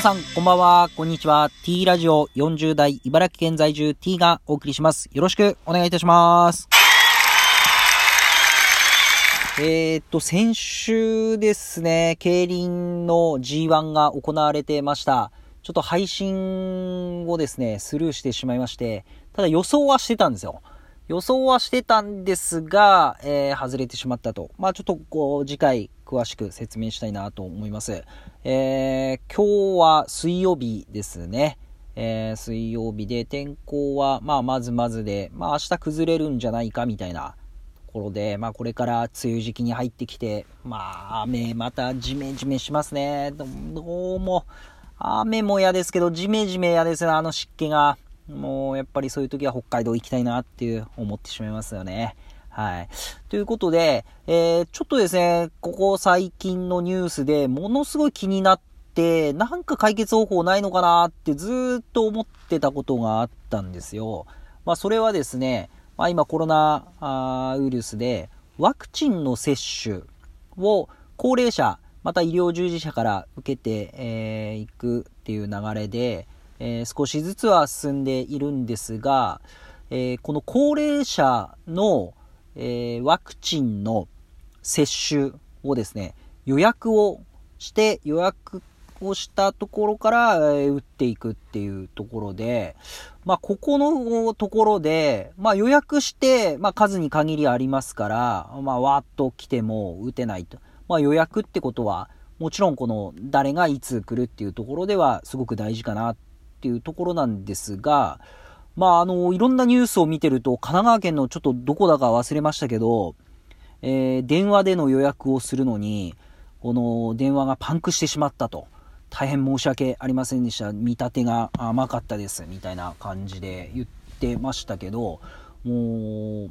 皆さん、こんばんは、こんにちは。T ラジオ40代茨城県在住 T がお送りします。よろしくお願いいたします。えー、っと、先週ですね、競輪の G1 が行われてました。ちょっと配信をですね、スルーしてしまいまして、ただ予想はしてたんですよ。予想はしてたんですが、えー、外れてしまったと。まあちょっとこう、次回詳しく説明したいなと思います。えー、今日は水曜日ですね。えー、水曜日で天候は、まあまずまずで、まあ明日崩れるんじゃないかみたいなところで、まあこれから梅雨時期に入ってきて、まあ雨またジメジメしますね。どうも、雨も嫌ですけど、ジメジメ嫌ですね、あの湿気が。もうやっぱりそういう時は北海道行きたいなっていう思ってしまいますよね。はい。ということで、えー、ちょっとですね、ここ最近のニュースでものすごい気になって、なんか解決方法ないのかなってずっと思ってたことがあったんですよ。まあそれはですね、まあ今コロナウイルスでワクチンの接種を高齢者、また医療従事者から受けてい、えー、くっていう流れで、えー、少しずつは進んでいるんですが、えー、この高齢者の、えー、ワクチンの接種をですね、予約をして、予約をしたところから、え、打っていくっていうところで、まあ、ここのところで、まあ、予約して、まあ、数に限りありますから、まあ、わーっと来ても打てないと。まあ、予約ってことは、もちろんこの誰がいつ来るっていうところではすごく大事かなっていうところなんですが、まあ、あの、いろんなニュースを見てると、神奈川県のちょっとどこだか忘れましたけど、えー、電話での予約をするのに、この電話がパンクしてしまったと。大変申し訳ありませんでした。見立てが甘かったです。みたいな感じで言ってましたけど、もう、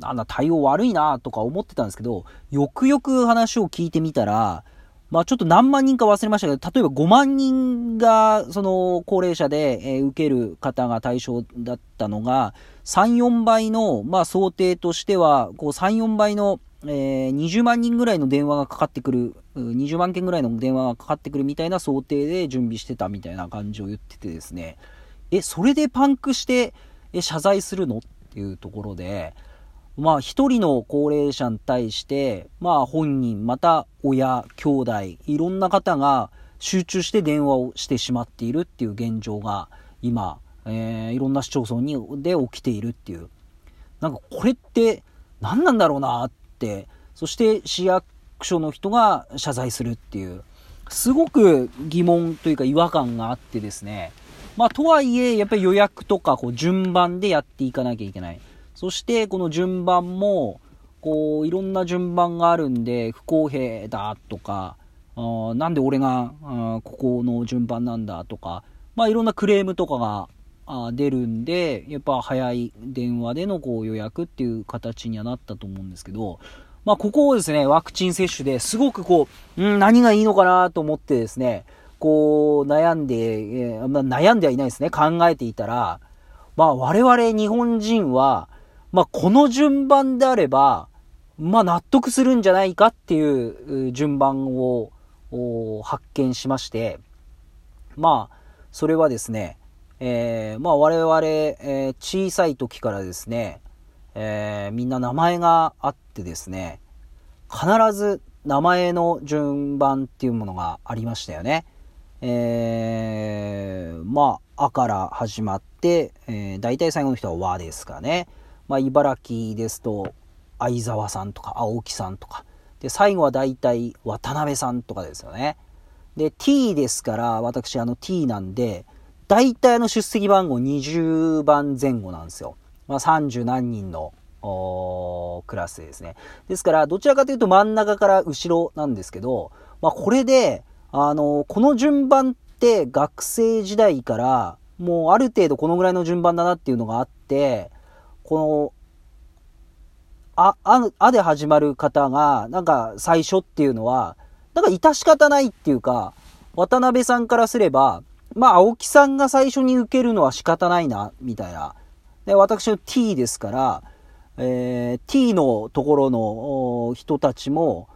なんだ、対応悪いなとか思ってたんですけど、よくよく話を聞いてみたら、まあちょっと何万人か忘れましたけど、例えば5万人が、その高齢者で、えー、受ける方が対象だったのが、3、4倍の、まあ想定としては、こう3、4倍の、えー、20万人ぐらいの電話がかかってくる、20万件ぐらいの電話がかかってくるみたいな想定で準備してたみたいな感じを言っててですね、え、それでパンクして、え、謝罪するの？っていうところで、まあ一人の高齢者に対して、まあ本人、また親、兄弟、いろんな方が集中して電話をしてしまっているっていう現状が今、えー、いろんな市町村にで起きているっていう。なんかこれって何なんだろうなって、そして市役所の人が謝罪するっていう、すごく疑問というか違和感があってですね。まあとはいえ、やっぱり予約とかこう順番でやっていかなきゃいけない。そして、この順番も、こう、いろんな順番があるんで、不公平だとか、あなんで俺があここの順番なんだとか、まあいろんなクレームとかがあ出るんで、やっぱ早い電話でのこう予約っていう形にはなったと思うんですけど、まあここをですね、ワクチン接種ですごくこう、うん、何がいいのかなと思ってですね、こう悩んで、えーまあ、悩んではいないですね、考えていたら、まあ我々日本人は、まあ、この順番であれば、まあ、納得するんじゃないかっていう順番を発見しまして、まあ、それはですね、えー、まあ、我々、えー、小さい時からですね、えー、みんな名前があってですね、必ず名前の順番っていうものがありましたよね。えー、まあ、あから始まって、えー、大体最後の人は和ですかね。まあ、茨城ですと、相沢さんとか青木さんとか。で、最後は大体渡辺さんとかですよね。で、t ですから、私あの t なんで、大体の出席番号20番前後なんですよ。まあ、30何人のクラスですね。ですから、どちらかというと真ん中から後ろなんですけど、まあ、これで、あの、この順番って学生時代から、もうある程度このぐらいの順番だなっていうのがあって、この、あ、あ、あで始まる方が、なんか最初っていうのは、なんか致し方ないっていうか、渡辺さんからすれば、まあ青木さんが最初に受けるのは仕方ないな、みたいな。で、私の T ですから、えー、T のところの人たちも、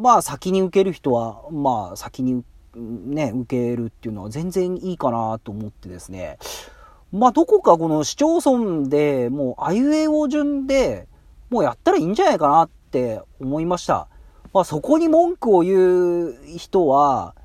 まあ先に受ける人は、まあ先にね、受けるっていうのは全然いいかなと思ってですね。まあ、どこかこの市町村でもう、あいうえお順で、もうやったらいいんじゃないかなって思いました。まあ、そこに文句を言う人は、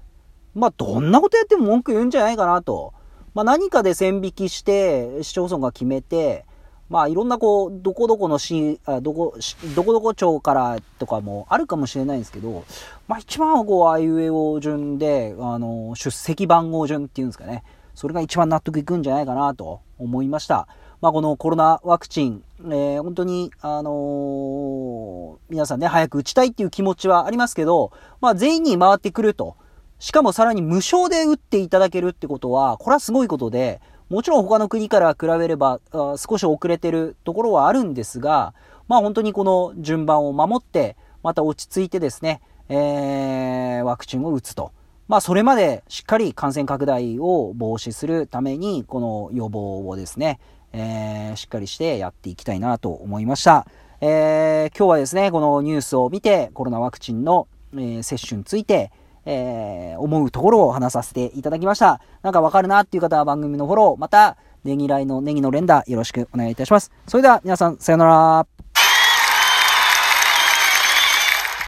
まあ、どんなことやっても文句言うんじゃないかなと。まあ、何かで線引きして、市町村が決めて、まあ、いろんなこう、どこどこの市、あどこ、どこどこ町からとかもあるかもしれないんですけど、まあ、一番はこう、あいうえお順で、あの、出席番号順っていうんですかね。それが一番納得いくんじゃないかなと思いました。まあ、このコロナワクチン、えー、本当に、あのー、皆さんね、早く打ちたいっていう気持ちはありますけど、まあ、全員に回ってくると。しかもさらに無償で打っていただけるってことは、これはすごいことで、もちろん他の国から比べれば少し遅れてるところはあるんですが、まあ本当にこの順番を守って、また落ち着いてですね、えー、ワクチンを打つと。まあそれまでしっかり感染拡大を防止するために、この予防をですね、えー、しっかりしてやっていきたいなと思いました。えー、今日はですね、このニュースを見て、コロナワクチンの、えー、接種について、えー、思うところを話させていただきました。なんかわかるなっていう方は番組のフォロー、また、ネギライのネギの連打よろしくお願いいたします。それでは皆さん、さよなら。